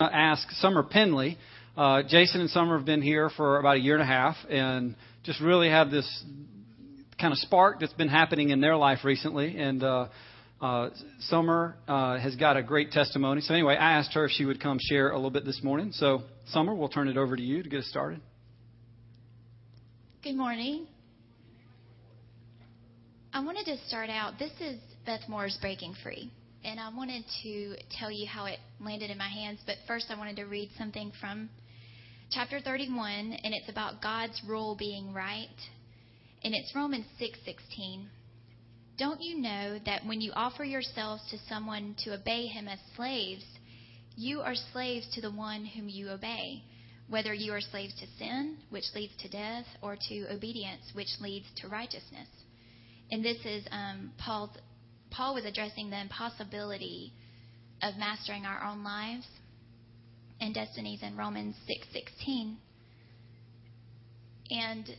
to ask Summer Penley. Uh, Jason and Summer have been here for about a year and a half and just really have this kind of spark that's been happening in their life recently. And uh, uh, Summer uh, has got a great testimony. So, anyway, I asked her if she would come share a little bit this morning. So, Summer, we'll turn it over to you to get us started. Good morning. I wanted to start out. This is Beth Moore's Breaking Free and I wanted to tell you how it landed in my hands. But first, I wanted to read something from chapter 31, and it's about God's rule being right. And it's Romans 6:16. Don't you know that when you offer yourselves to someone to obey him as slaves, you are slaves to the one whom you obey, whether you are slaves to sin, which leads to death, or to obedience, which leads to righteousness. And this is um, Paul's Paul was addressing the impossibility of mastering our own lives and destinies in Romans 6:16. and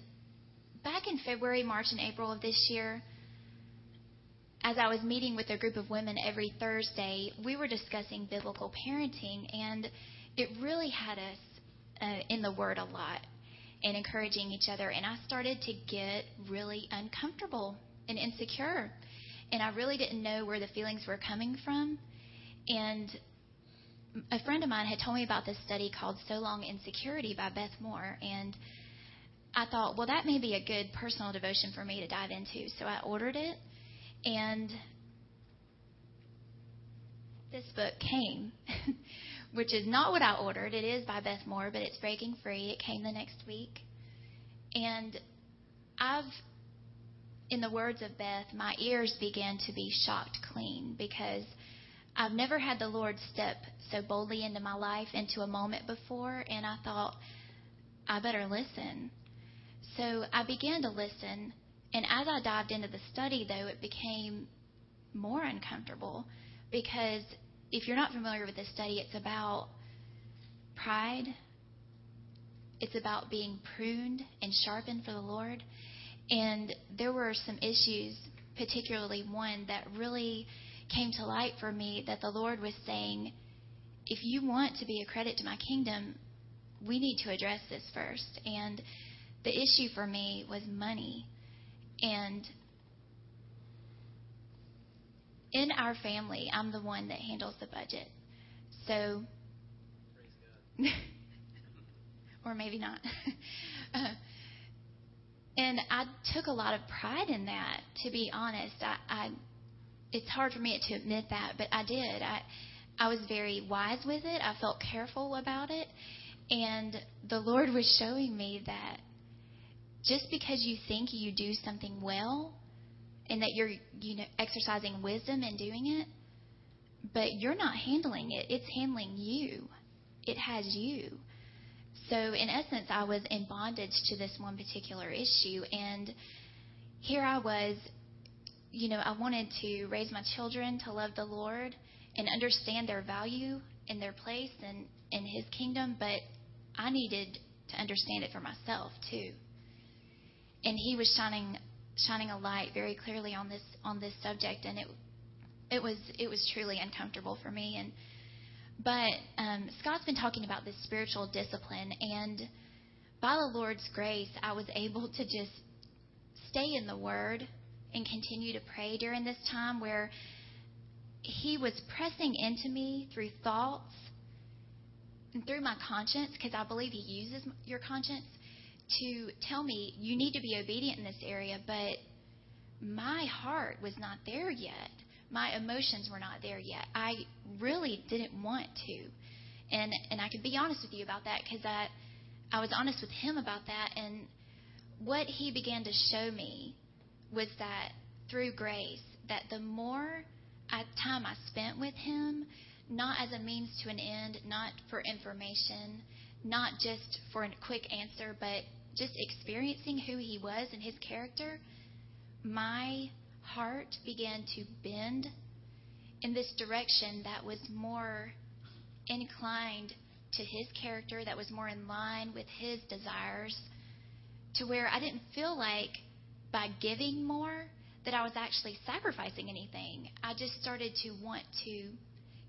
back in February, March, and April of this year, as I was meeting with a group of women every Thursday, we were discussing biblical parenting, and it really had us uh, in the Word a lot and encouraging each other. And I started to get really uncomfortable and insecure and I really didn't know where the feelings were coming from. And a friend of mine had told me about this study called So Long Insecurity by Beth Moore, and I thought, well, that may be a good personal devotion for me to dive into. So I ordered it, and this book came, which is not what I ordered. It is by Beth Moore, but it's breaking free. It came the next week. And I've in the words of Beth, my ears began to be shocked clean because I've never had the Lord step so boldly into my life, into a moment before, and I thought, I better listen. So I began to listen, and as I dived into the study, though, it became more uncomfortable because if you're not familiar with this study, it's about pride, it's about being pruned and sharpened for the Lord. And there were some issues, particularly one that really came to light for me that the Lord was saying, if you want to be a credit to my kingdom, we need to address this first. And the issue for me was money. And in our family, I'm the one that handles the budget. So, or maybe not. uh, and I took a lot of pride in that, to be honest. I, I it's hard for me to admit that, but I did. I I was very wise with it. I felt careful about it. And the Lord was showing me that just because you think you do something well and that you're you know exercising wisdom in doing it, but you're not handling it. It's handling you. It has you. So, in essence, I was in bondage to this one particular issue. And here I was, you know, I wanted to raise my children to love the Lord and understand their value and their place in, in His kingdom, but I needed to understand it for myself, too. And He was shining shining a light very clearly on this on this subject and it it was it was truly uncomfortable for me and but um, Scott's been talking about this spiritual discipline, and by the Lord's grace, I was able to just stay in the Word and continue to pray during this time where He was pressing into me through thoughts and through my conscience, because I believe He uses your conscience to tell me you need to be obedient in this area, but my heart was not there yet my emotions were not there yet. I really didn't want to, and and I could be honest with you about that because I I was honest with him about that, and what he began to show me was that through grace, that the more I, time I spent with him, not as a means to an end, not for information, not just for a quick answer, but just experiencing who he was and his character, my heart began to bend in this direction that was more inclined to his character, that was more in line with his desires, to where I didn't feel like by giving more that I was actually sacrificing anything. I just started to want to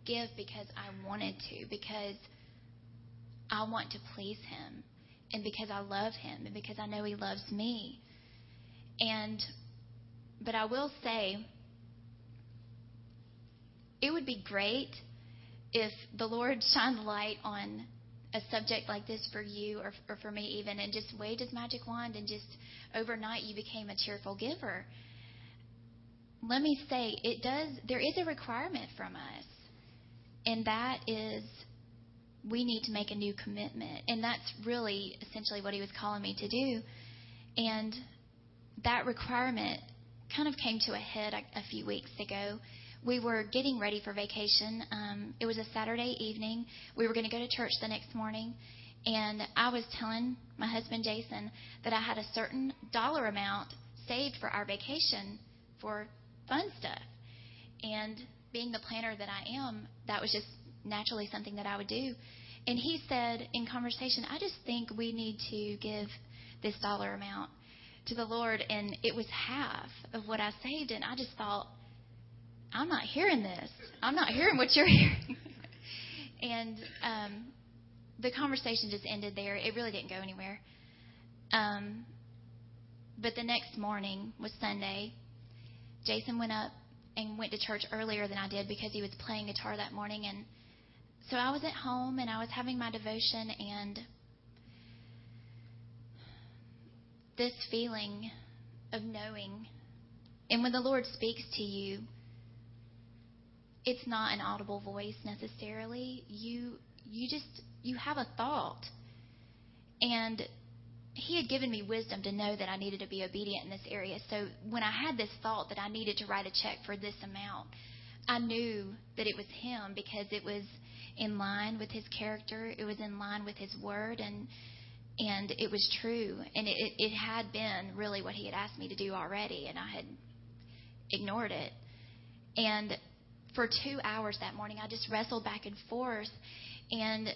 give because I wanted to, because I want to please Him and because I love Him and because I know He loves me. And, but I will say, it would be great if the Lord shined light on a subject like this for you or, or for me even and just waved his magic wand and just overnight you became a cheerful giver. Let me say it does there is a requirement from us and that is we need to make a new commitment and that's really essentially what he was calling me to do. And that requirement kind of came to a head a, a few weeks ago we were getting ready for vacation. Um, it was a Saturday evening. We were going to go to church the next morning. And I was telling my husband Jason that I had a certain dollar amount saved for our vacation for fun stuff. And being the planner that I am, that was just naturally something that I would do. And he said in conversation, I just think we need to give this dollar amount to the Lord. And it was half of what I saved. And I just thought, I'm not hearing this. I'm not hearing what you're hearing. and um, the conversation just ended there. It really didn't go anywhere. Um, but the next morning was Sunday. Jason went up and went to church earlier than I did because he was playing guitar that morning. And so I was at home and I was having my devotion, and this feeling of knowing. And when the Lord speaks to you, it's not an audible voice necessarily. You you just you have a thought. And he had given me wisdom to know that I needed to be obedient in this area. So when I had this thought that I needed to write a check for this amount, I knew that it was him because it was in line with his character, it was in line with his word and and it was true and it it had been really what he had asked me to do already and I had ignored it. And for two hours that morning. I just wrestled back and forth, and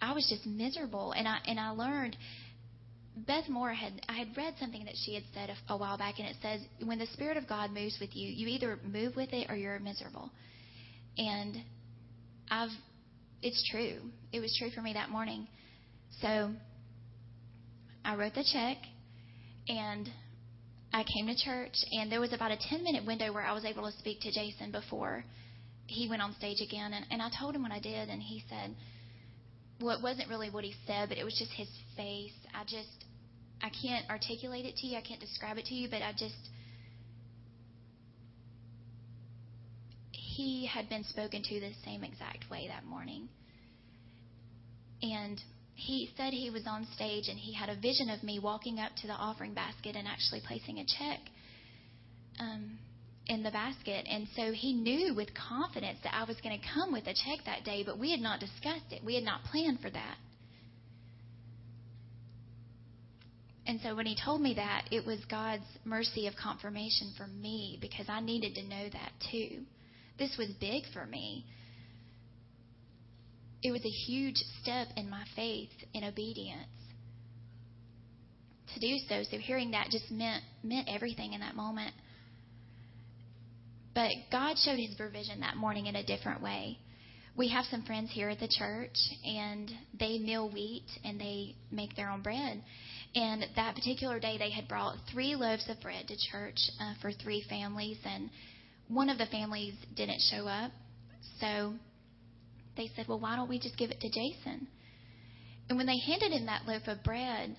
I was just miserable. And I and I learned. Beth Moore had I had read something that she had said a, a while back, and it says when the Spirit of God moves with you, you either move with it or you're miserable. And I've it's true. It was true for me that morning. So I wrote the check, and I came to church, and there was about a 10 minute window where I was able to speak to Jason before he went on stage again. And, and I told him what I did, and he said, well, it wasn't really what he said, but it was just his face. I just, I can't articulate it to you, I can't describe it to you, but I just, he had been spoken to the same exact way that morning. And he said he was on stage and he had a vision of me walking up to the offering basket and actually placing a check um, in the basket. And so he knew with confidence that I was going to come with a check that day, but we had not discussed it. We had not planned for that. And so when he told me that, it was God's mercy of confirmation for me because I needed to know that too. This was big for me it was a huge step in my faith in obedience to do so. So hearing that just meant meant everything in that moment. But God showed his provision that morning in a different way. We have some friends here at the church and they mill wheat and they make their own bread. And that particular day they had brought three loaves of bread to church uh, for three families and one of the families didn't show up. So they said, Well, why don't we just give it to Jason? And when they handed him that loaf of bread,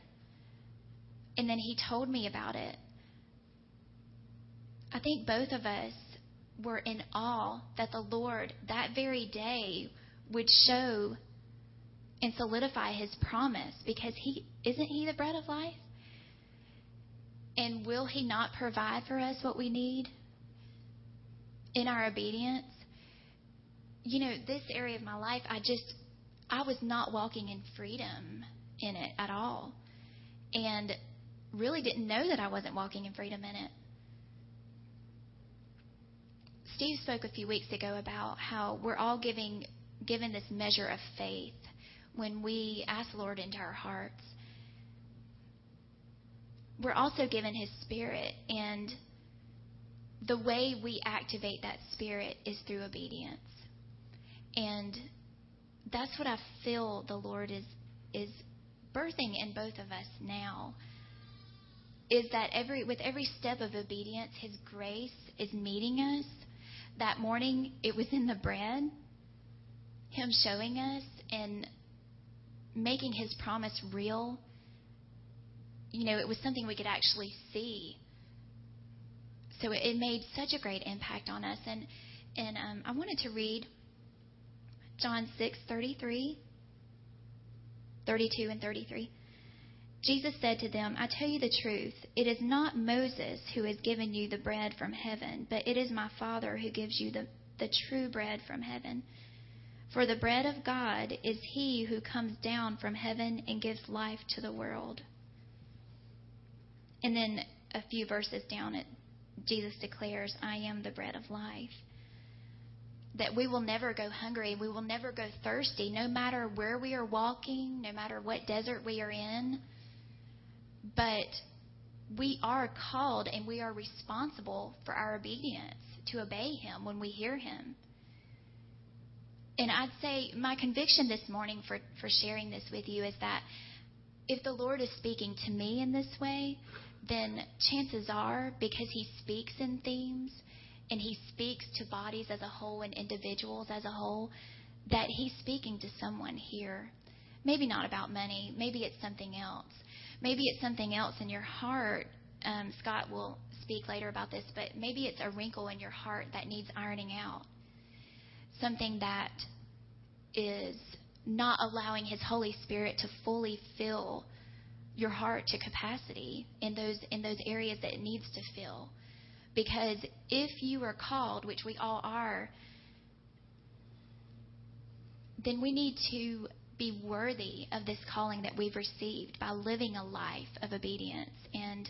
and then he told me about it, I think both of us were in awe that the Lord that very day would show and solidify his promise because he isn't he the bread of life? And will he not provide for us what we need in our obedience? You know, this area of my life, I just, I was not walking in freedom in it at all. And really didn't know that I wasn't walking in freedom in it. Steve spoke a few weeks ago about how we're all giving given this measure of faith when we ask the Lord into our hearts. We're also given his spirit and the way we activate that spirit is through obedience. And that's what I feel the Lord is is birthing in both of us now. Is that every with every step of obedience, His grace is meeting us. That morning, it was in the bread. Him showing us and making His promise real. You know, it was something we could actually see. So it, made such a great impact on us, and and um, I wanted to read John 6 33, 32, and 33. Jesus said to them, I tell you the truth, it is not Moses who has given you the bread from heaven, but it is my Father who gives you the, the true bread from heaven. For the bread of God is he who comes down from heaven and gives life to the world. And then a few verses down, it, Jesus declares, I am the bread of life that we will never go hungry, we will never go thirsty, no matter where we are walking, no matter what desert we are in. But we are called and we are responsible for our obedience to obey Him when we hear Him. And I'd say my conviction this morning for, for sharing this with you is that if the Lord is speaking to me in this way, then chances are, because He speaks in themes, and he speaks to bodies as a whole and individuals as a whole, that he's speaking to someone here. Maybe not about money. Maybe it's something else. Maybe it's something else in your heart. Um, Scott will speak later about this, but maybe it's a wrinkle in your heart that needs ironing out. Something that is not allowing His Holy Spirit to fully fill your heart to capacity in those in those areas that it needs to fill. Because if you are called, which we all are, then we need to be worthy of this calling that we've received by living a life of obedience. And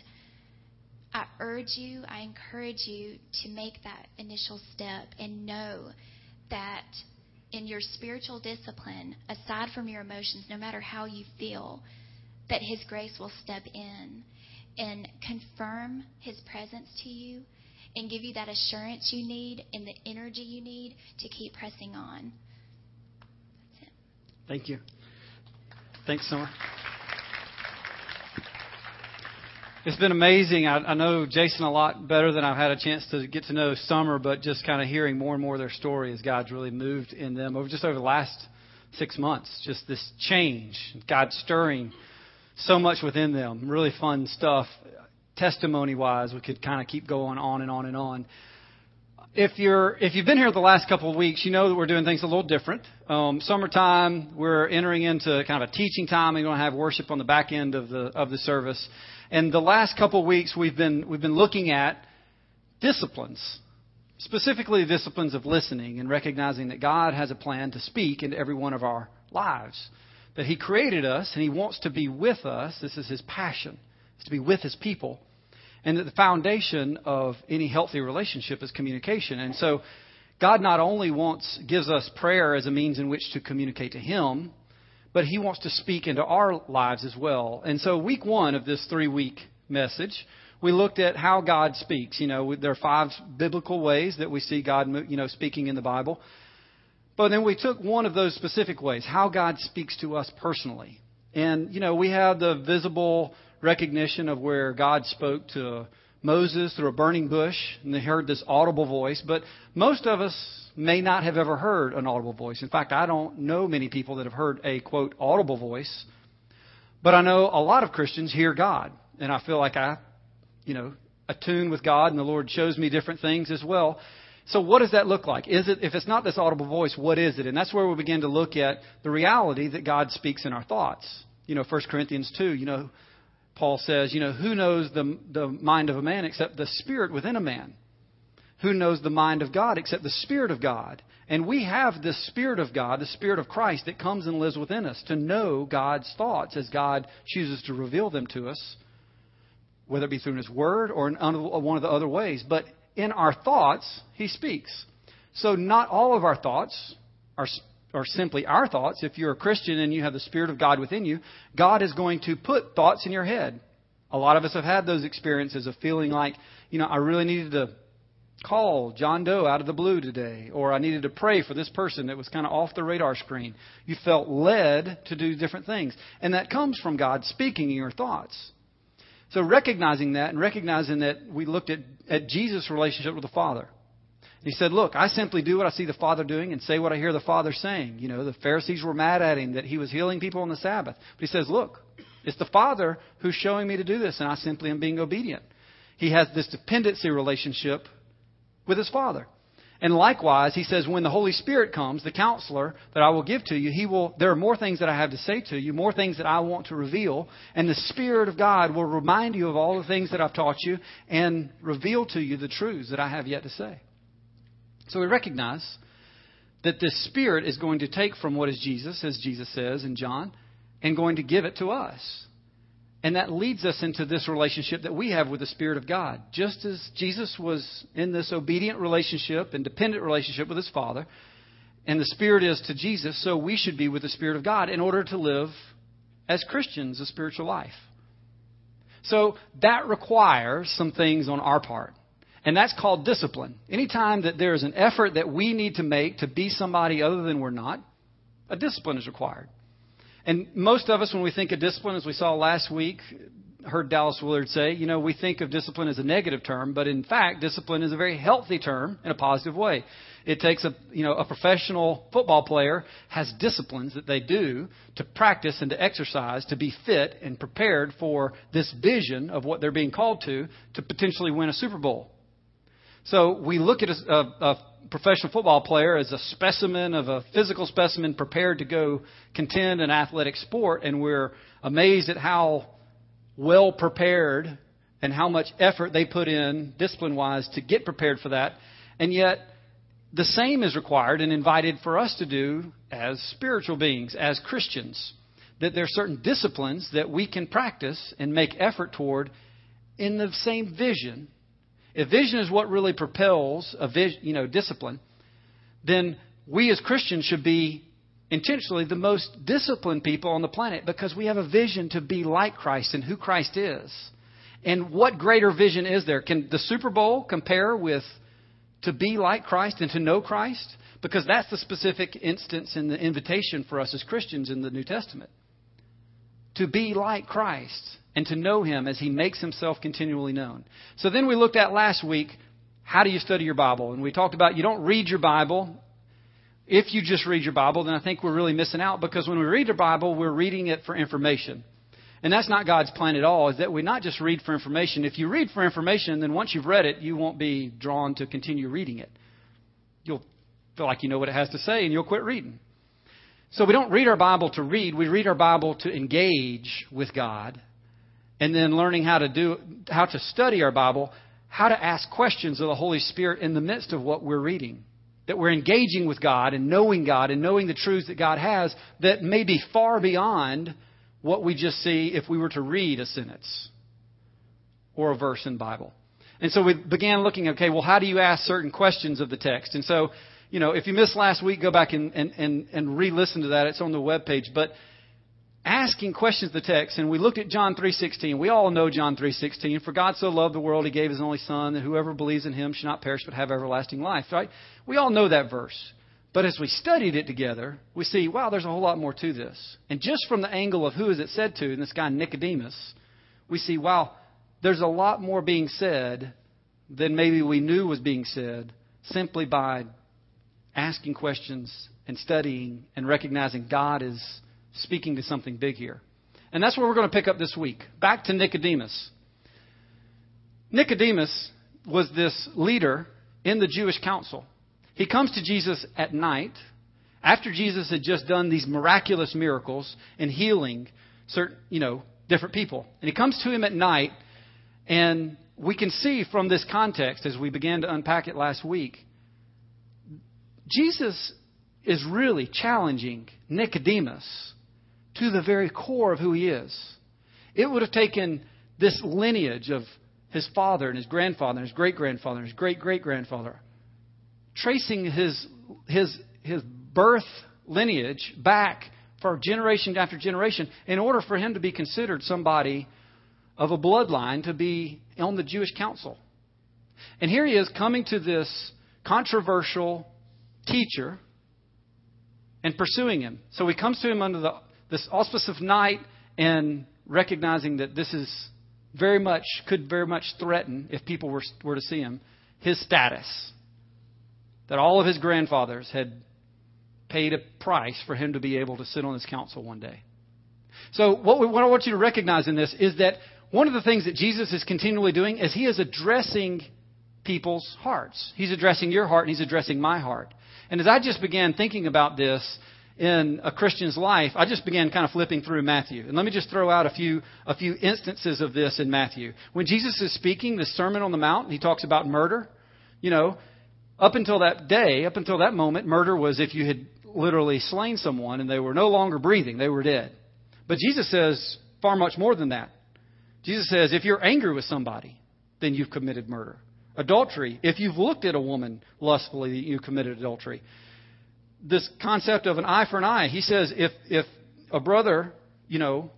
I urge you, I encourage you to make that initial step and know that in your spiritual discipline, aside from your emotions, no matter how you feel, that His grace will step in and confirm His presence to you and give you that assurance you need and the energy you need to keep pressing on. Thank you. Thanks, Summer. It's been amazing. I, I know Jason a lot better than I've had a chance to get to know Summer, but just kind of hearing more and more of their story as God's really moved in them over just over the last six months. Just this change, God stirring so much within them. Really fun stuff testimony wise, we could kind of keep going on and on and on. If you're if you've been here the last couple of weeks, you know that we're doing things a little different. Um, summertime, we're entering into kind of a teaching time. We're going to have worship on the back end of the of the service. And the last couple of weeks, we've been we've been looking at disciplines, specifically disciplines of listening and recognizing that God has a plan to speak into every one of our lives. That He created us and He wants to be with us. This is His passion, is to be with His people and that the foundation of any healthy relationship is communication. And so God not only wants gives us prayer as a means in which to communicate to him, but he wants to speak into our lives as well. And so week 1 of this 3-week message, we looked at how God speaks. You know, there are five biblical ways that we see God, you know, speaking in the Bible. But then we took one of those specific ways, how God speaks to us personally. And, you know, we have the visible recognition of where God spoke to Moses through a burning bush, and they heard this audible voice. But most of us may not have ever heard an audible voice. In fact, I don't know many people that have heard a, quote, audible voice. But I know a lot of Christians hear God. And I feel like I, you know, attune with God, and the Lord shows me different things as well. So what does that look like? Is it if it's not this audible voice, what is it? And that's where we begin to look at the reality that God speaks in our thoughts. You know, 1 Corinthians 2, you know, Paul says, you know, who knows the, the mind of a man except the spirit within a man? Who knows the mind of God except the Spirit of God? And we have the Spirit of God, the Spirit of Christ that comes and lives within us to know God's thoughts as God chooses to reveal them to us, whether it be through His Word or in one of the other ways. But in our thoughts, He speaks. So not all of our thoughts are are simply our thoughts. If you're a Christian and you have the Spirit of God within you, God is going to put thoughts in your head. A lot of us have had those experiences of feeling like, you know, I really needed to call John Doe out of the blue today, or I needed to pray for this person that was kind of off the radar screen. You felt led to do different things. And that comes from God speaking in your thoughts. So recognizing that and recognizing that we looked at, at Jesus' relationship with the Father. He said, Look, I simply do what I see the Father doing and say what I hear the Father saying. You know, the Pharisees were mad at him that he was healing people on the Sabbath. But he says, Look, it's the Father who's showing me to do this, and I simply am being obedient. He has this dependency relationship with his Father. And likewise, he says, when the Holy Spirit comes, the counselor that I will give to you, he will, there are more things that I have to say to you, more things that I want to reveal. And the Spirit of God will remind you of all the things that I've taught you and reveal to you the truths that I have yet to say. So we recognize that this Spirit is going to take from what is Jesus, as Jesus says in John, and going to give it to us. And that leads us into this relationship that we have with the Spirit of God. Just as Jesus was in this obedient relationship and dependent relationship with his Father, and the Spirit is to Jesus, so we should be with the Spirit of God in order to live as Christians a spiritual life. So that requires some things on our part. And that's called discipline. Anytime that there is an effort that we need to make to be somebody other than we're not, a discipline is required. And most of us, when we think of discipline, as we saw last week, heard Dallas Willard say, you know, we think of discipline as a negative term, but in fact, discipline is a very healthy term in a positive way. It takes a, you know, a professional football player has disciplines that they do to practice and to exercise to be fit and prepared for this vision of what they're being called to to potentially win a Super Bowl. So we look at a, a, a professional football player as a specimen of a physical specimen prepared to go contend in athletic sport, and we're amazed at how well prepared and how much effort they put in, discipline wise, to get prepared for that. And yet, the same is required and invited for us to do as spiritual beings, as Christians. That there are certain disciplines that we can practice and make effort toward in the same vision if vision is what really propels a vision, you know, discipline, then we as Christians should be intentionally the most disciplined people on the planet because we have a vision to be like Christ and who Christ is. And what greater vision is there? Can the Super Bowl compare with to be like Christ and to know Christ? Because that's the specific instance in the invitation for us as Christians in the New Testament. To be like Christ and to know Him as He makes Himself continually known. So then we looked at last week how do you study your Bible? And we talked about you don't read your Bible. If you just read your Bible, then I think we're really missing out because when we read the Bible, we're reading it for information. And that's not God's plan at all, is that we not just read for information. If you read for information, then once you've read it, you won't be drawn to continue reading it. You'll feel like you know what it has to say and you'll quit reading. So we don't read our Bible to read, we read our Bible to engage with God and then learning how to do how to study our Bible, how to ask questions of the Holy Spirit in the midst of what we're reading. That we're engaging with God and knowing God and knowing the truths that God has that may be far beyond what we just see if we were to read a sentence or a verse in Bible. And so we began looking, okay, well, how do you ask certain questions of the text? And so, you know, if you missed last week, go back and, and, and, and re listen to that. It's on the web page. But asking questions of the text, and we looked at John 3.16. We all know John 3.16. For God so loved the world, he gave his only son, that whoever believes in him should not perish but have everlasting life. Right? We all know that verse. But as we studied it together, we see, wow, there's a whole lot more to this. And just from the angle of who is it said to, and this guy Nicodemus, we see, wow, there's a lot more being said than maybe we knew was being said simply by asking questions and studying and recognizing God is speaking to something big here. And that's where we're going to pick up this week. Back to Nicodemus. Nicodemus was this leader in the Jewish council. He comes to Jesus at night after Jesus had just done these miraculous miracles and healing certain, you know, different people. And he comes to him at night and we can see from this context as we began to unpack it last week Jesus is really challenging Nicodemus to the very core of who he is. It would have taken this lineage of his father and his grandfather and his great grandfather and his great great grandfather, tracing his, his, his birth lineage back for generation after generation in order for him to be considered somebody of a bloodline to be on the Jewish council. And here he is coming to this controversial teacher and pursuing him. So he comes to him under the, this auspice of night and recognizing that this is very much, could very much threaten, if people were, were to see him, his status. That all of his grandfathers had paid a price for him to be able to sit on his council one day. So, what, we, what I want you to recognize in this is that one of the things that Jesus is continually doing is he is addressing people's hearts. He's addressing your heart and he's addressing my heart. And as I just began thinking about this in a Christian's life, I just began kind of flipping through Matthew. And let me just throw out a few, a few instances of this in Matthew. When Jesus is speaking the Sermon on the Mount, he talks about murder. You know, up until that day, up until that moment, murder was if you had literally slain someone and they were no longer breathing, they were dead. But Jesus says far much more than that. Jesus says if you're angry with somebody, then you've committed murder. Adultery, if you've looked at a woman lustfully, you committed adultery. This concept of an eye for an eye, he says if, if a brother, you know,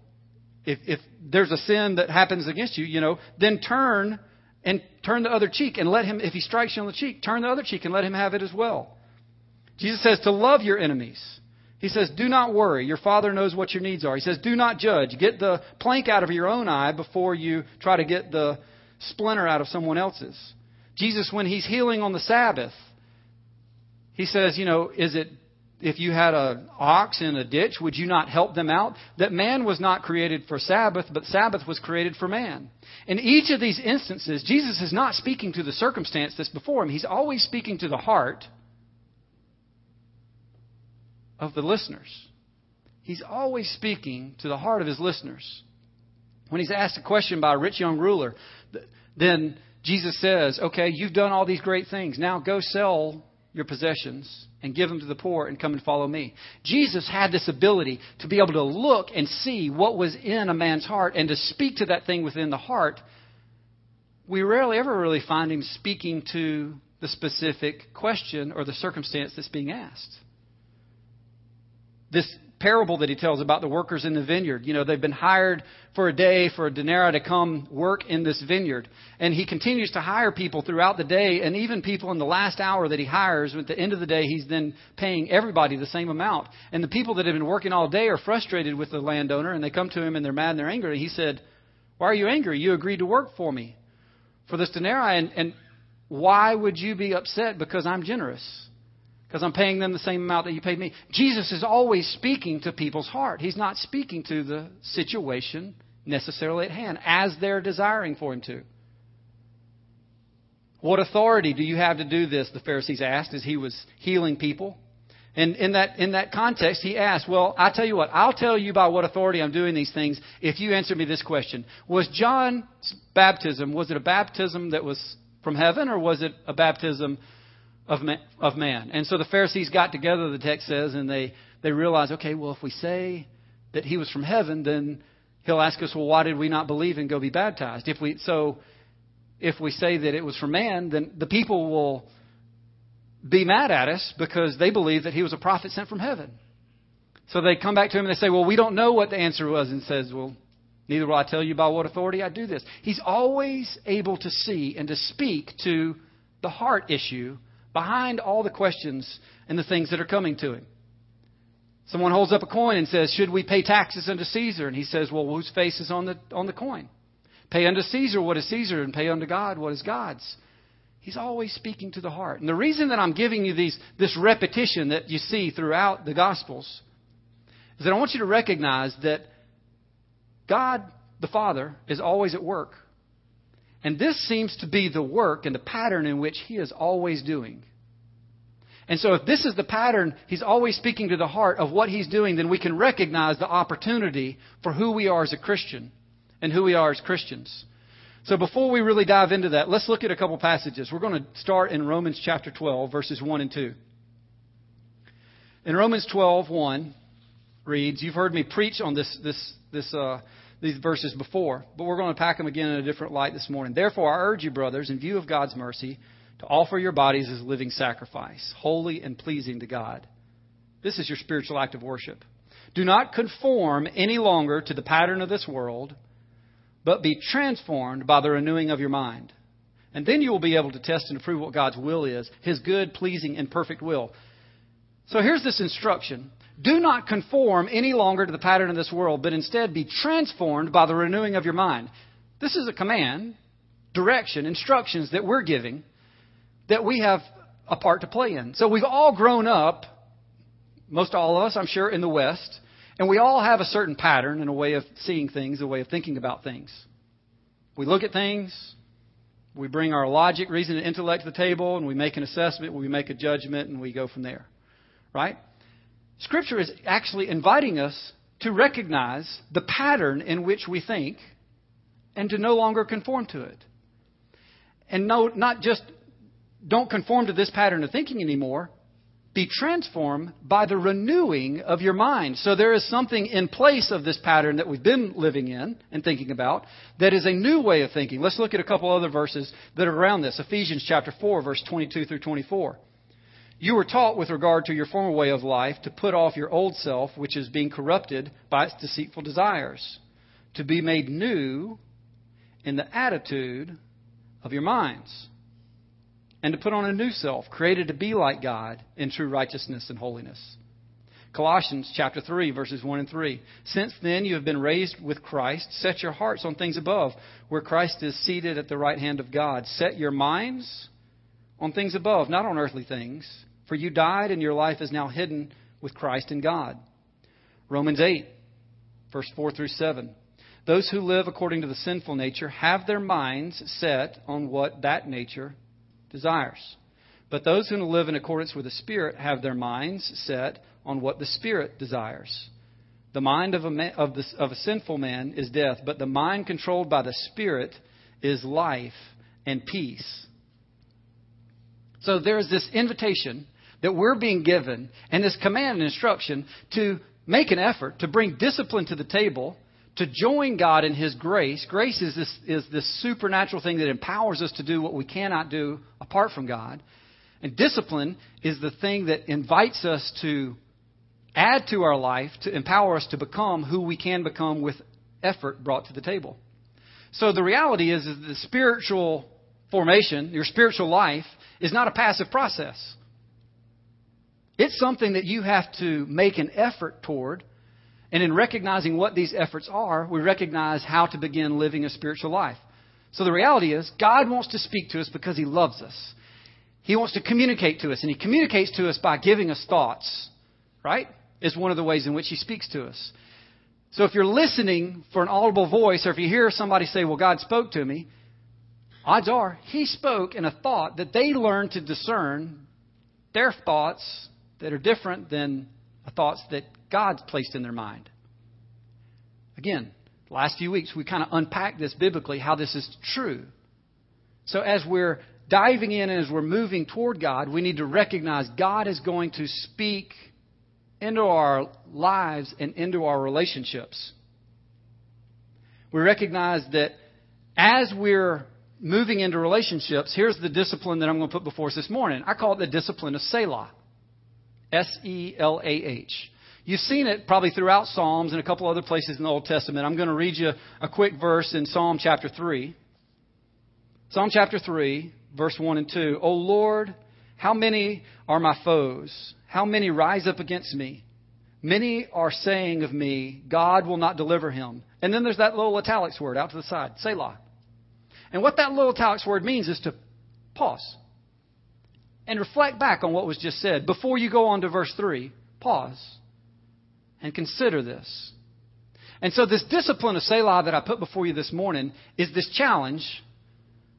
if, if there's a sin that happens against you, you know, then turn and turn the other cheek and let him, if he strikes you on the cheek, turn the other cheek and let him have it as well. Jesus says to love your enemies. He says, do not worry. Your Father knows what your needs are. He says, do not judge. Get the plank out of your own eye before you try to get the splinter out of someone else's. Jesus, when he's healing on the Sabbath, he says, you know, is it if you had an ox in a ditch, would you not help them out? That man was not created for Sabbath, but Sabbath was created for man. In each of these instances, Jesus is not speaking to the circumstance that's before him. He's always speaking to the heart of the listeners. He's always speaking to the heart of his listeners. When he's asked a question by a rich young ruler, then Jesus says, Okay, you've done all these great things. Now go sell your possessions and give them to the poor and come and follow me. Jesus had this ability to be able to look and see what was in a man's heart and to speak to that thing within the heart. We rarely ever really find him speaking to the specific question or the circumstance that's being asked. This parable that he tells about the workers in the vineyard. You know, they've been hired for a day for a denarii to come work in this vineyard. And he continues to hire people throughout the day, and even people in the last hour that he hires, at the end of the day, he's then paying everybody the same amount. And the people that have been working all day are frustrated with the landowner, and they come to him and they're mad and they're angry. And he said, Why are you angry? You agreed to work for me for this denarii, and, and why would you be upset because I'm generous? Because I'm paying them the same amount that you paid me. Jesus is always speaking to people's heart. He's not speaking to the situation necessarily at hand as they're desiring for him to. What authority do you have to do this? The Pharisees asked as he was healing people. And in that, in that context, he asked, Well, I tell you what, I'll tell you by what authority I'm doing these things if you answer me this question. Was John's baptism, was it a baptism that was from heaven or was it a baptism of man, of man. And so the Pharisees got together, the text says, and they, they realized, okay, well, if we say that he was from heaven, then he'll ask us, well, why did we not believe and go be baptized? If we, so if we say that it was from man, then the people will be mad at us because they believe that he was a prophet sent from heaven. So they come back to him and they say, well, we don't know what the answer was, and says, well, neither will I tell you by what authority I do this. He's always able to see and to speak to the heart issue behind all the questions and the things that are coming to him. Someone holds up a coin and says, Should we pay taxes unto Caesar? And he says, Well, whose face is on the, on the coin? Pay unto Caesar what is Caesar, and pay unto God what is God's. He's always speaking to the heart. And the reason that I'm giving you these, this repetition that you see throughout the Gospels is that I want you to recognize that God, the Father, is always at work and this seems to be the work and the pattern in which he is always doing. And so, if this is the pattern, he's always speaking to the heart of what he's doing, then we can recognize the opportunity for who we are as a Christian and who we are as Christians. So, before we really dive into that, let's look at a couple passages. We're going to start in Romans chapter 12, verses 1 and 2. In Romans 12, 1 reads, You've heard me preach on this, this, this uh, these verses before, but we're going to pack them again in a different light this morning. Therefore, I urge you, brothers, in view of God's mercy, to offer your bodies as a living sacrifice, holy and pleasing to God. This is your spiritual act of worship. Do not conform any longer to the pattern of this world, but be transformed by the renewing of your mind. And then you will be able to test and approve what God's will is, His good, pleasing, and perfect will. So here's this instruction. Do not conform any longer to the pattern of this world, but instead be transformed by the renewing of your mind. This is a command, direction, instructions that we're giving that we have a part to play in. So we've all grown up, most all of us, I'm sure, in the West, and we all have a certain pattern and a way of seeing things, a way of thinking about things. We look at things, we bring our logic, reason, and intellect to the table, and we make an assessment, we make a judgment, and we go from there. Right? Scripture is actually inviting us to recognize the pattern in which we think and to no longer conform to it. And no, not just don't conform to this pattern of thinking anymore. Be transformed by the renewing of your mind. So there is something in place of this pattern that we've been living in and thinking about that is a new way of thinking. Let's look at a couple other verses that are around this. Ephesians chapter 4, verse 22 through 24. You were taught with regard to your former way of life to put off your old self, which is being corrupted by its deceitful desires, to be made new in the attitude of your minds and to put on a new self, created to be like God in true righteousness and holiness. Colossians chapter 3 verses 1 and 3. Since then you have been raised with Christ, set your hearts on things above, where Christ is seated at the right hand of God. Set your minds on things above, not on earthly things, for you died and your life is now hidden with Christ in God. Romans 8 verse 4 through 7. Those who live according to the sinful nature have their minds set on what that nature desires. But those who live in accordance with the Spirit have their minds set on what the Spirit desires. The mind of a, man, of, the, of a sinful man is death, but the mind controlled by the Spirit is life and peace. So there's this invitation that we're being given and this command and instruction to make an effort to bring discipline to the table to join God in His grace. Grace is this, is this supernatural thing that empowers us to do what we cannot do apart from God. And discipline is the thing that invites us to add to our life to empower us to become who we can become with effort brought to the table. So the reality is, is the spiritual formation, your spiritual life, is not a passive process. It's something that you have to make an effort toward and in recognizing what these efforts are, we recognize how to begin living a spiritual life. So the reality is, God wants to speak to us because He loves us. He wants to communicate to us, and He communicates to us by giving us thoughts, right? Is one of the ways in which He speaks to us. So if you're listening for an audible voice, or if you hear somebody say, Well, God spoke to me, odds are He spoke in a thought that they learned to discern their thoughts that are different than the thoughts that God's placed in their mind. Again, the last few weeks we kind of unpacked this biblically, how this is true. So as we're diving in and as we're moving toward God, we need to recognize God is going to speak into our lives and into our relationships. We recognize that as we're moving into relationships, here's the discipline that I'm going to put before us this morning. I call it the discipline of Selah. S E L A H. You've seen it probably throughout Psalms and a couple other places in the Old Testament. I'm going to read you a quick verse in Psalm chapter 3. Psalm chapter 3, verse 1 and 2. O Lord, how many are my foes? How many rise up against me? Many are saying of me, God will not deliver him. And then there's that little italics word out to the side, Selah. And what that little italics word means is to pause and reflect back on what was just said. Before you go on to verse 3, pause and consider this. And so, this discipline of Selah that I put before you this morning is this challenge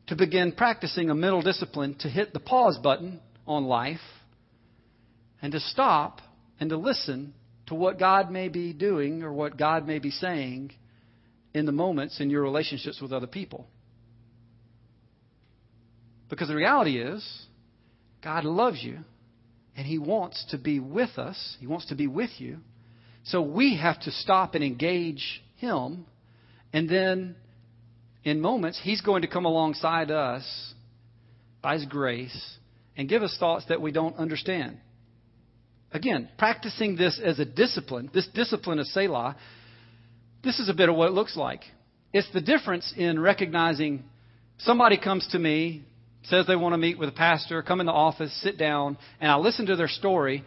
to begin practicing a mental discipline to hit the pause button on life and to stop and to listen to what God may be doing or what God may be saying in the moments in your relationships with other people. Because the reality is, God loves you and He wants to be with us, He wants to be with you. So we have to stop and engage Him. And then in moments, He's going to come alongside us by His grace and give us thoughts that we don't understand. Again, practicing this as a discipline, this discipline of Selah, this is a bit of what it looks like. It's the difference in recognizing somebody comes to me, says they want to meet with a pastor, come in the office, sit down, and I listen to their story,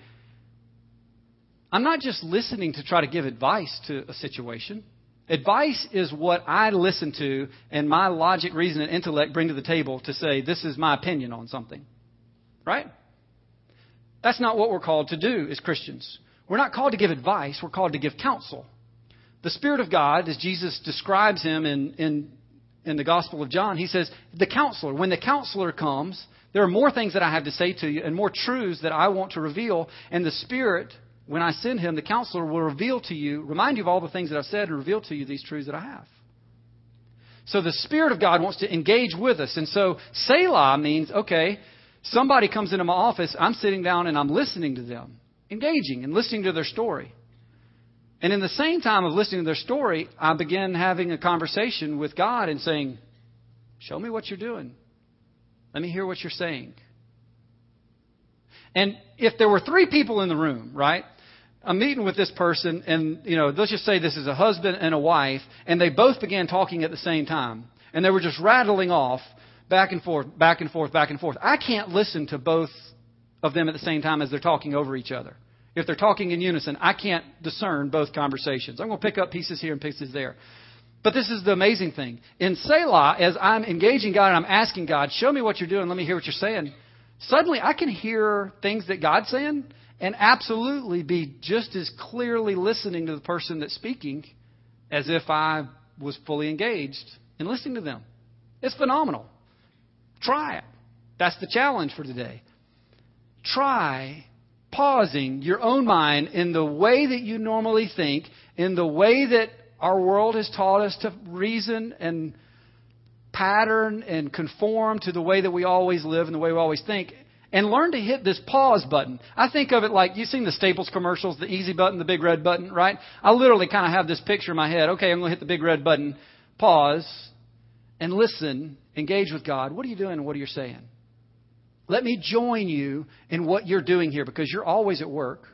I'm not just listening to try to give advice to a situation. Advice is what I listen to and my logic, reason, and intellect bring to the table to say, this is my opinion on something. Right? That's not what we're called to do as Christians. We're not called to give advice, we're called to give counsel. The Spirit of God, as Jesus describes him in, in, in the Gospel of John, he says, the counselor. When the counselor comes, there are more things that I have to say to you and more truths that I want to reveal. And the Spirit, when I send him, the counselor will reveal to you, remind you of all the things that I've said, and reveal to you these truths that I have. So the Spirit of God wants to engage with us. And so Selah means, okay, somebody comes into my office, I'm sitting down and I'm listening to them, engaging and listening to their story. And in the same time of listening to their story, I begin having a conversation with God and saying, Show me what you're doing. Let me hear what you're saying. And if there were three people in the room, right? I'm meeting with this person, and, you know, let's just say this is a husband and a wife, and they both began talking at the same time. And they were just rattling off back and forth, back and forth, back and forth. I can't listen to both of them at the same time as they're talking over each other. If they're talking in unison, I can't discern both conversations. I'm going to pick up pieces here and pieces there. But this is the amazing thing. In Selah, as I'm engaging God and I'm asking God, show me what you're doing, let me hear what you're saying, suddenly I can hear things that God's saying and absolutely be just as clearly listening to the person that's speaking as if I was fully engaged in listening to them. It's phenomenal. Try it. That's the challenge for today. Try pausing your own mind in the way that you normally think, in the way that our world has taught us to reason and pattern and conform to the way that we always live and the way we always think, and learn to hit this pause button. I think of it like you've seen the Staples commercials, the easy button, the big red button, right? I literally kind of have this picture in my head. Okay, I'm going to hit the big red button, pause, and listen, engage with God. What are you doing what are you saying? Let me join you in what you're doing here because you're always at work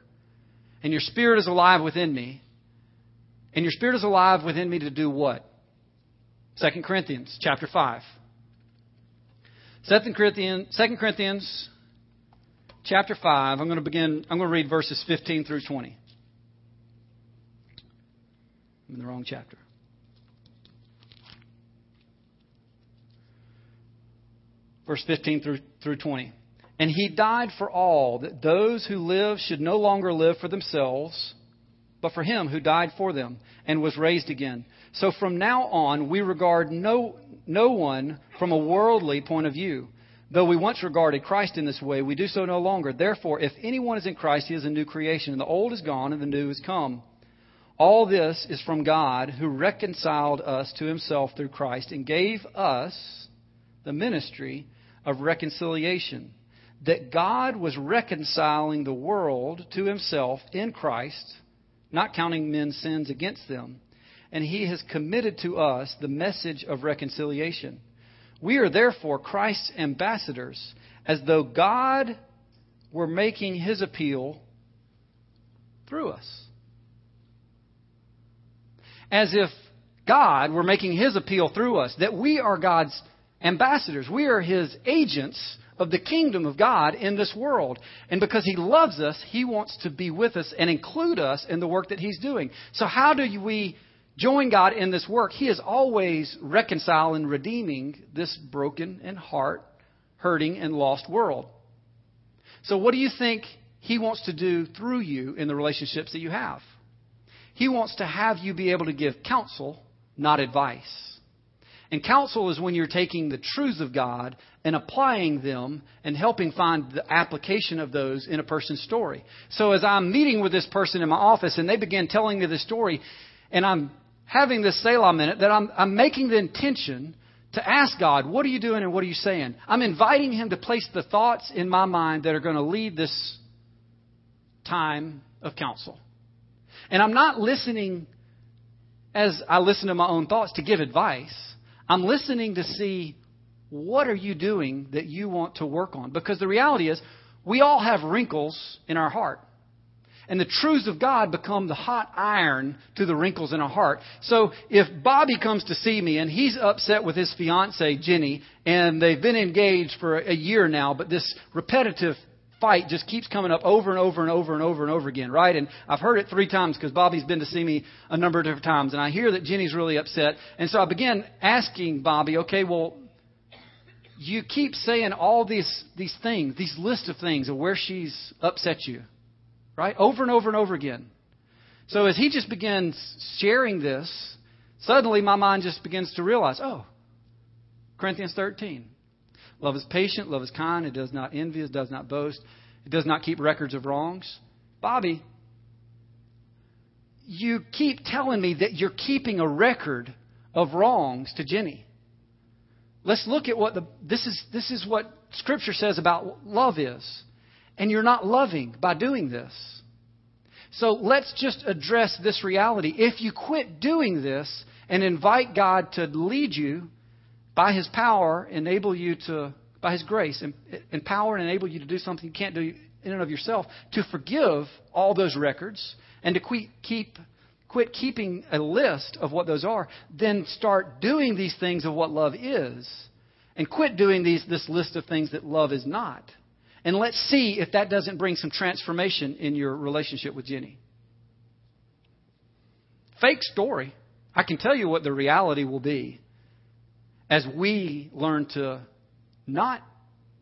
and your spirit is alive within me. And your spirit is alive within me to do what? 2 Corinthians chapter 5. 2 Corinthians, 2 Corinthians chapter 5. I'm going to begin, I'm going to read verses 15 through 20. I'm in the wrong chapter. Verse 15 through, through 20. And he died for all, that those who live should no longer live for themselves, but for him who died for them and was raised again. So from now on, we regard no, no one from a worldly point of view. Though we once regarded Christ in this way, we do so no longer. Therefore, if anyone is in Christ, he is a new creation, and the old is gone and the new is come. All this is from God, who reconciled us to himself through Christ and gave us the ministry of reconciliation. That God was reconciling the world to himself in Christ, not counting men's sins against them. And he has committed to us the message of reconciliation. We are therefore Christ's ambassadors, as though God were making his appeal through us. As if God were making his appeal through us, that we are God's ambassadors. We are his agents of the kingdom of God in this world. And because he loves us, he wants to be with us and include us in the work that he's doing. So, how do we join God in this work? He is always reconciling, redeeming this broken and heart, hurting, and lost world. So, what do you think he wants to do through you in the relationships that you have? He wants to have you be able to give counsel, not advice. And counsel is when you're taking the truths of God and applying them and helping find the application of those in a person's story. So as I'm meeting with this person in my office and they begin telling me this story, and I'm having this Selah minute, that I'm, I'm making the intention to ask God, what are you doing and what are you saying? I'm inviting Him to place the thoughts in my mind that are going to lead this time of counsel. And I'm not listening as I listen to my own thoughts to give advice. I'm listening to see what are you doing that you want to work on? Because the reality is, we all have wrinkles in our heart. And the truths of God become the hot iron to the wrinkles in our heart. So if Bobby comes to see me and he's upset with his fiancee, Jenny, and they've been engaged for a year now, but this repetitive fight just keeps coming up over and over and over and over and over again, right? And I've heard it three times because Bobby's been to see me a number of different times, and I hear that Jenny's really upset. And so I began asking Bobby, okay, well, you keep saying all these these things, these lists of things of where she's upset you, right? Over and over and over again. So as he just begins sharing this, suddenly my mind just begins to realize, oh, Corinthians 13. Love is patient, love is kind, it does not envy, it does not boast, it does not keep records of wrongs. Bobby, you keep telling me that you're keeping a record of wrongs to Jenny. Let's look at what the this is this is what scripture says about love is. And you're not loving by doing this. So let's just address this reality. If you quit doing this and invite God to lead you by His power, enable you to, by His grace, empower and enable you to do something you can't do in and of yourself, to forgive all those records and to keep, keep quit keeping a list of what those are, then start doing these things of what love is. And quit doing these, this list of things that love is not. And let's see if that doesn't bring some transformation in your relationship with Jenny. Fake story. I can tell you what the reality will be as we learn to not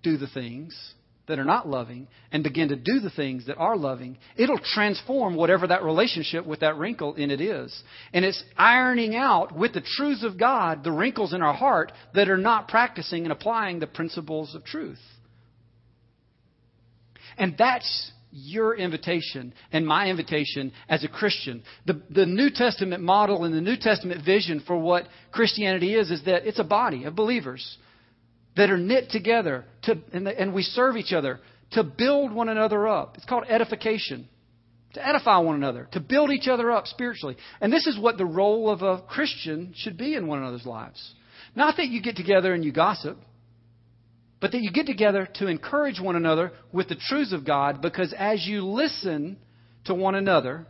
do the things that are not loving and begin to do the things that are loving, it'll transform whatever that relationship with that wrinkle in it is. And it's ironing out with the truths of God the wrinkles in our heart that are not practicing and applying the principles of truth. And that's your invitation and my invitation as a Christian. The, the New Testament model and the New Testament vision for what Christianity is is that it's a body of believers that are knit together to, and, the, and we serve each other to build one another up. It's called edification. To edify one another, to build each other up spiritually. And this is what the role of a Christian should be in one another's lives. Not that you get together and you gossip, but that you get together to encourage one another with the truths of God because as you listen to one another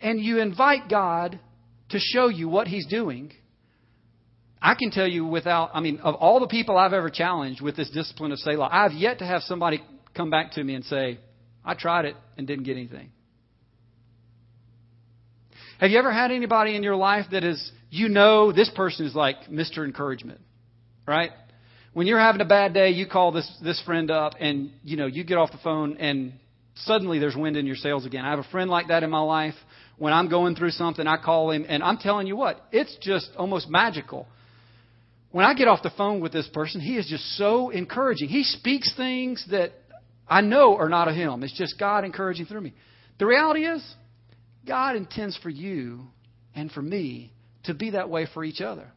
and you invite God to show you what He's doing, I can tell you without, I mean, of all the people I've ever challenged with this discipline of Selah, I've yet to have somebody come back to me and say, I tried it and didn't get anything. Have you ever had anybody in your life that is, you know, this person is like Mr. Encouragement, right? When you're having a bad day, you call this, this friend up and, you know, you get off the phone and suddenly there's wind in your sails again. I have a friend like that in my life. When I'm going through something, I call him and I'm telling you what, it's just almost magical when I get off the phone with this person, he is just so encouraging. He speaks things that I know are not of him. It's just God encouraging through me. The reality is, God intends for you and for me to be that way for each other.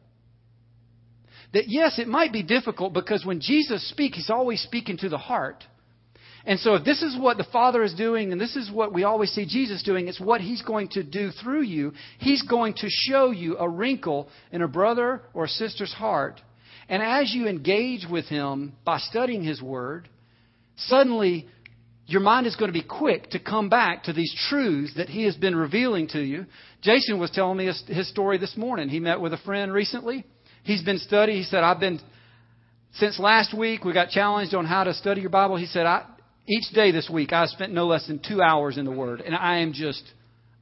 That yes, it might be difficult because when Jesus speaks, he's always speaking to the heart. And so, if this is what the Father is doing, and this is what we always see Jesus doing, it's what He's going to do through you. He's going to show you a wrinkle in a brother or a sister's heart. And as you engage with Him by studying His Word, suddenly your mind is going to be quick to come back to these truths that He has been revealing to you. Jason was telling me his story this morning. He met with a friend recently. He's been studying. He said, I've been, since last week, we got challenged on how to study your Bible. He said, I, each day this week, I spent no less than two hours in the Word, and I am just,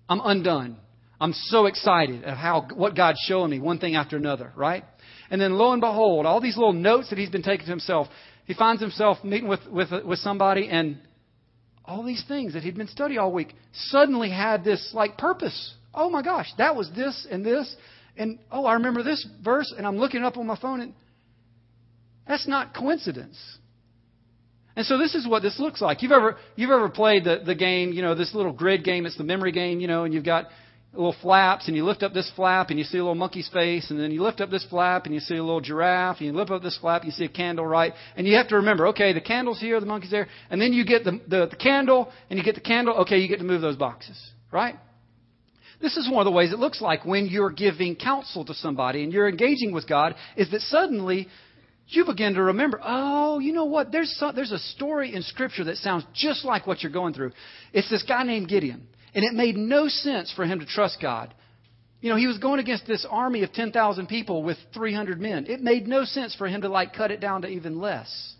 I'm undone. I'm so excited of how what God's showing me, one thing after another, right? And then lo and behold, all these little notes that he's been taking to himself, he finds himself meeting with with with somebody, and all these things that he'd been studying all week suddenly had this like purpose. Oh my gosh, that was this and this, and oh, I remember this verse, and I'm looking up on my phone, and that's not coincidence. And so this is what this looks like. You've ever you've ever played the, the game, you know, this little grid game, it's the memory game, you know, and you've got little flaps and you lift up this flap and you see a little monkey's face and then you lift up this flap and you see a little giraffe and you lift up this flap you see a candle right and you have to remember okay the candle's here the monkey's there and then you get the, the, the candle and you get the candle okay you get to move those boxes right this is one of the ways it looks like when you're giving counsel to somebody and you're engaging with God is that suddenly you begin to remember, oh, you know what? There's, some, there's a story in Scripture that sounds just like what you're going through. It's this guy named Gideon. And it made no sense for him to trust God. You know, he was going against this army of 10,000 people with 300 men. It made no sense for him to, like, cut it down to even less.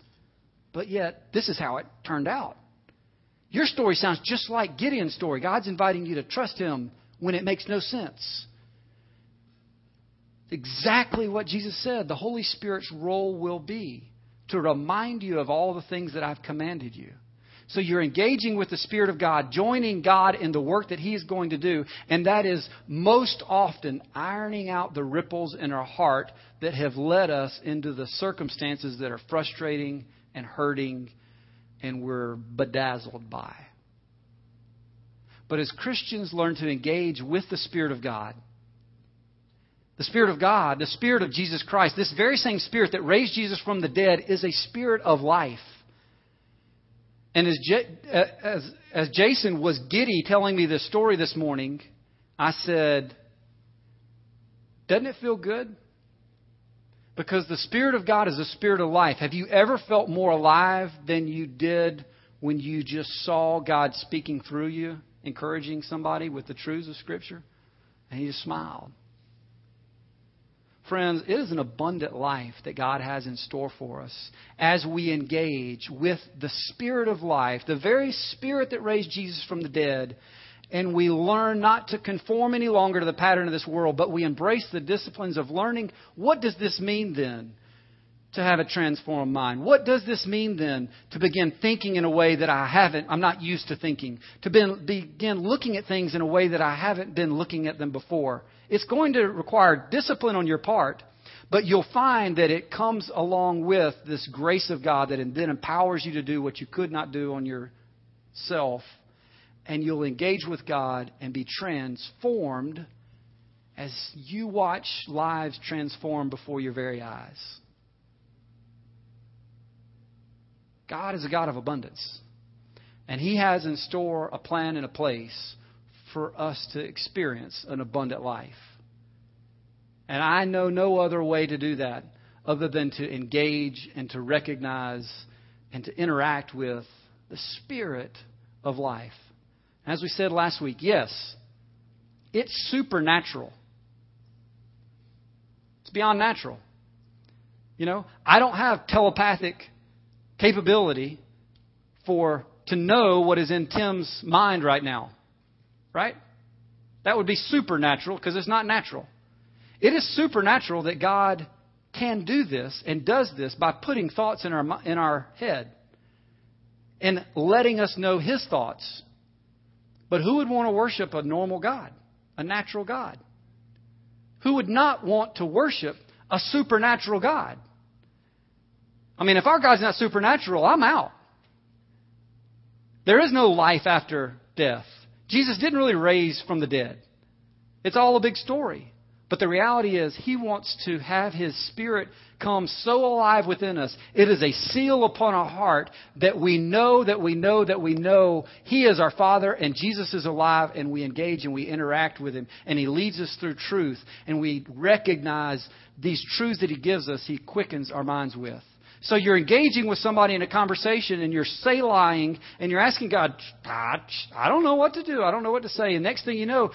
But yet, this is how it turned out. Your story sounds just like Gideon's story. God's inviting you to trust him when it makes no sense. Exactly what Jesus said the Holy Spirit's role will be to remind you of all the things that I've commanded you. So you're engaging with the Spirit of God, joining God in the work that He is going to do, and that is most often ironing out the ripples in our heart that have led us into the circumstances that are frustrating and hurting and we're bedazzled by. But as Christians learn to engage with the Spirit of God, the Spirit of God, the Spirit of Jesus Christ, this very same Spirit that raised Jesus from the dead is a Spirit of life. And as, uh, as, as Jason was giddy telling me this story this morning, I said, Doesn't it feel good? Because the Spirit of God is a spirit of life. Have you ever felt more alive than you did when you just saw God speaking through you, encouraging somebody with the truths of Scripture? And he just smiled. Friends, it is an abundant life that God has in store for us as we engage with the Spirit of life, the very Spirit that raised Jesus from the dead, and we learn not to conform any longer to the pattern of this world, but we embrace the disciplines of learning. What does this mean then? To have a transformed mind. What does this mean then to begin thinking in a way that I haven't, I'm not used to thinking? To begin looking at things in a way that I haven't been looking at them before? It's going to require discipline on your part, but you'll find that it comes along with this grace of God that then empowers you to do what you could not do on yourself and you'll engage with God and be transformed as you watch lives transform before your very eyes. God is a God of abundance. And He has in store a plan and a place for us to experience an abundant life. And I know no other way to do that other than to engage and to recognize and to interact with the Spirit of life. As we said last week, yes, it's supernatural. It's beyond natural. You know, I don't have telepathic capability for to know what is in Tim's mind right now. Right? That would be supernatural because it's not natural. It is supernatural that God can do this and does this by putting thoughts in our in our head and letting us know his thoughts but who would want to worship a normal God, a natural God? Who would not want to worship a supernatural God? I mean, if our God's not supernatural, I'm out. There is no life after death. Jesus didn't really raise from the dead. It's all a big story. But the reality is, He wants to have His Spirit come so alive within us. It is a seal upon our heart that we know that we know that we know He is our Father and Jesus is alive and we engage and we interact with Him and He leads us through truth and we recognize these truths that He gives us, He quickens our minds with. So you're engaging with somebody in a conversation and you're Selahing and you're asking God, I don't know what to do. I don't know what to say. And next thing you know,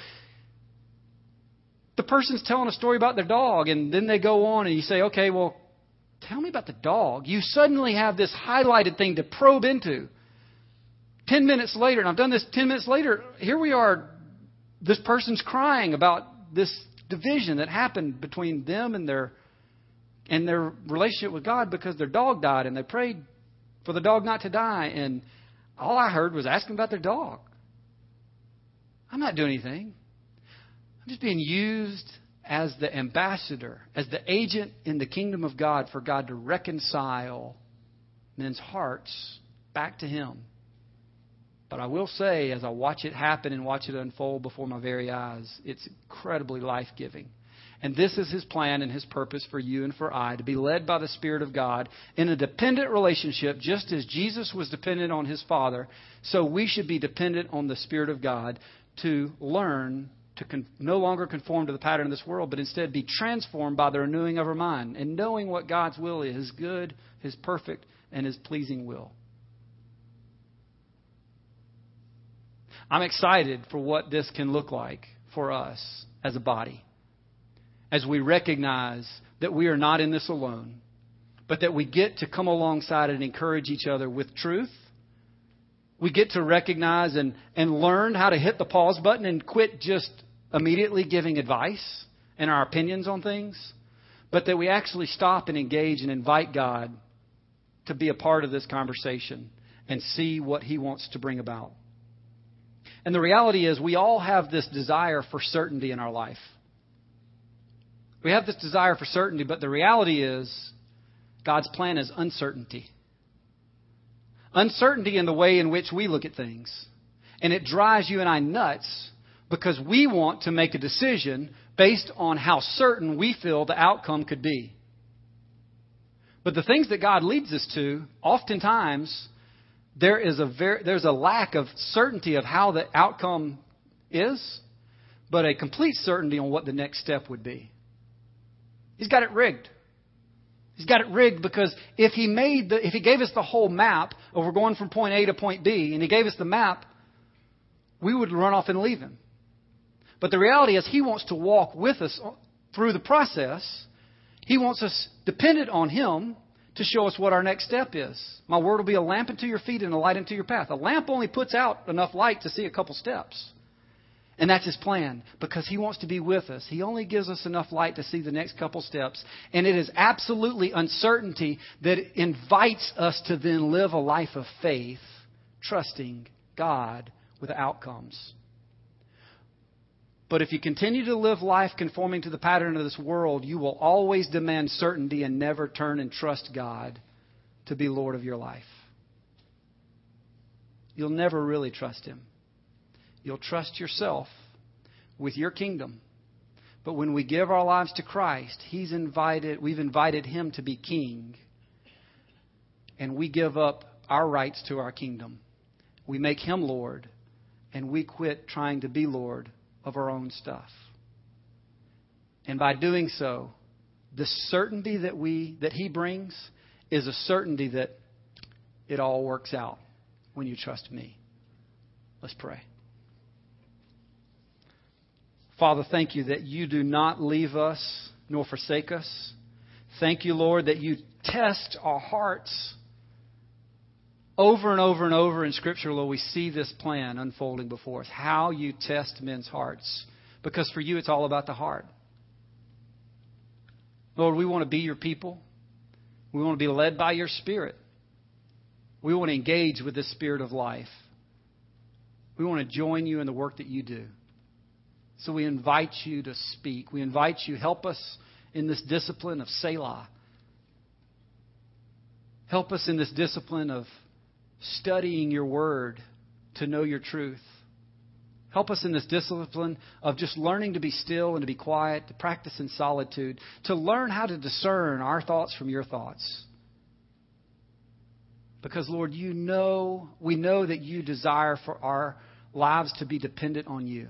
the person's telling a story about their dog, and then they go on, and you say, okay, well, tell me about the dog. You suddenly have this highlighted thing to probe into. Ten minutes later, and I've done this ten minutes later, here we are. This person's crying about this division that happened between them and their and their relationship with God because their dog died and they prayed for the dog not to die and all I heard was asking about their dog. I'm not doing anything. I'm just being used as the ambassador, as the agent in the kingdom of God for God to reconcile men's hearts back to Him. But I will say, as I watch it happen and watch it unfold before my very eyes, it's incredibly life giving. And this is His plan and His purpose for you and for I to be led by the Spirit of God in a dependent relationship, just as Jesus was dependent on His Father. So we should be dependent on the Spirit of God to learn to con- no longer conform to the pattern of this world, but instead be transformed by the renewing of our mind and knowing what God's will is His good, His perfect, and His pleasing will. I'm excited for what this can look like for us as a body as we recognize that we are not in this alone, but that we get to come alongside and encourage each other with truth. We get to recognize and, and learn how to hit the pause button and quit just immediately giving advice and our opinions on things, but that we actually stop and engage and invite God to be a part of this conversation and see what He wants to bring about. And the reality is, we all have this desire for certainty in our life. We have this desire for certainty, but the reality is, God's plan is uncertainty. Uncertainty in the way in which we look at things. And it drives you and I nuts because we want to make a decision based on how certain we feel the outcome could be. But the things that God leads us to, oftentimes, there is a very, there's a lack of certainty of how the outcome is, but a complete certainty on what the next step would be. He's got it rigged. He's got it rigged because if he made the, if he gave us the whole map of we're going from point A to point B, and he gave us the map, we would run off and leave him. But the reality is, he wants to walk with us through the process. He wants us dependent on him to show us what our next step is. My word will be a lamp unto your feet and a light unto your path. A lamp only puts out enough light to see a couple steps. And that's his plan because he wants to be with us. He only gives us enough light to see the next couple steps. And it is absolutely uncertainty that invites us to then live a life of faith, trusting God with outcomes. But if you continue to live life conforming to the pattern of this world, you will always demand certainty and never turn and trust God to be Lord of your life. You'll never really trust Him. You'll trust yourself with your kingdom. But when we give our lives to Christ, He's invited, we've invited Him to be King. And we give up our rights to our kingdom. We make Him Lord, and we quit trying to be Lord of our own stuff. And by doing so, the certainty that we that he brings is a certainty that it all works out when you trust me. Let's pray. Father, thank you that you do not leave us nor forsake us. Thank you, Lord, that you test our hearts. Over and over and over in Scripture, Lord, we see this plan unfolding before us. How you test men's hearts. Because for you, it's all about the heart. Lord, we want to be your people. We want to be led by your Spirit. We want to engage with the Spirit of life. We want to join you in the work that you do. So we invite you to speak. We invite you, help us in this discipline of Selah. Help us in this discipline of studying your word to know your truth. Help us in this discipline of just learning to be still and to be quiet, to practice in solitude, to learn how to discern our thoughts from your thoughts. Because, Lord, you know, we know that you desire for our lives to be dependent on you.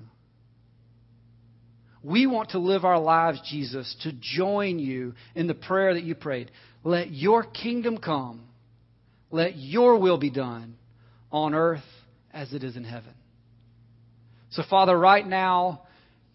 We want to live our lives, Jesus, to join you in the prayer that you prayed. Let your kingdom come let your will be done on earth as it is in heaven. So, Father, right now,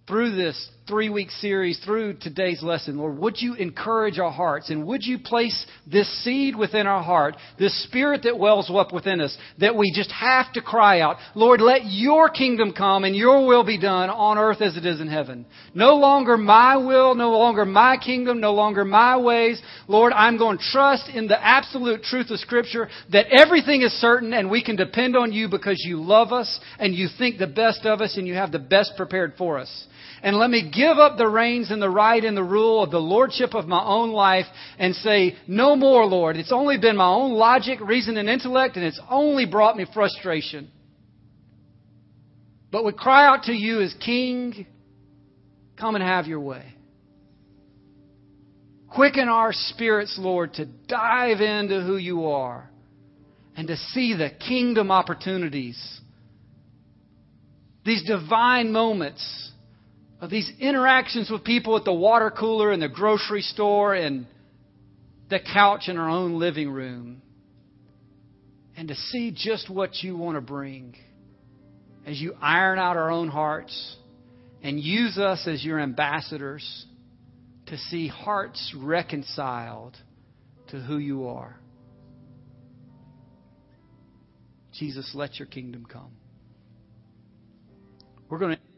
through this three week series, through today's lesson, Lord, would you encourage our hearts and would you place this seed within our heart, this spirit that wells up within us, that we just have to cry out, Lord, let your kingdom come and your will be done on earth as it is in heaven. No longer my will, no longer my kingdom, no longer my ways. Lord, I'm going to trust in the absolute truth of Scripture that everything is certain and we can depend on you because you love us and you think the best of us and you have the best prepared for us and let me give up the reins and the right and the rule of the lordship of my own life and say, no more, Lord. It's only been my own logic, reason, and intellect, and it's only brought me frustration. But we cry out to you as King, come and have your way. Quicken our spirits, Lord, to dive into who you are and to see the kingdom opportunities, these divine moments of these interactions with people at the water cooler and the grocery store and the couch in our own living room. And to see just what you want to bring as you iron out our own hearts and use us as your ambassadors to see hearts reconciled to who you are. Jesus, let your kingdom come. We're going to.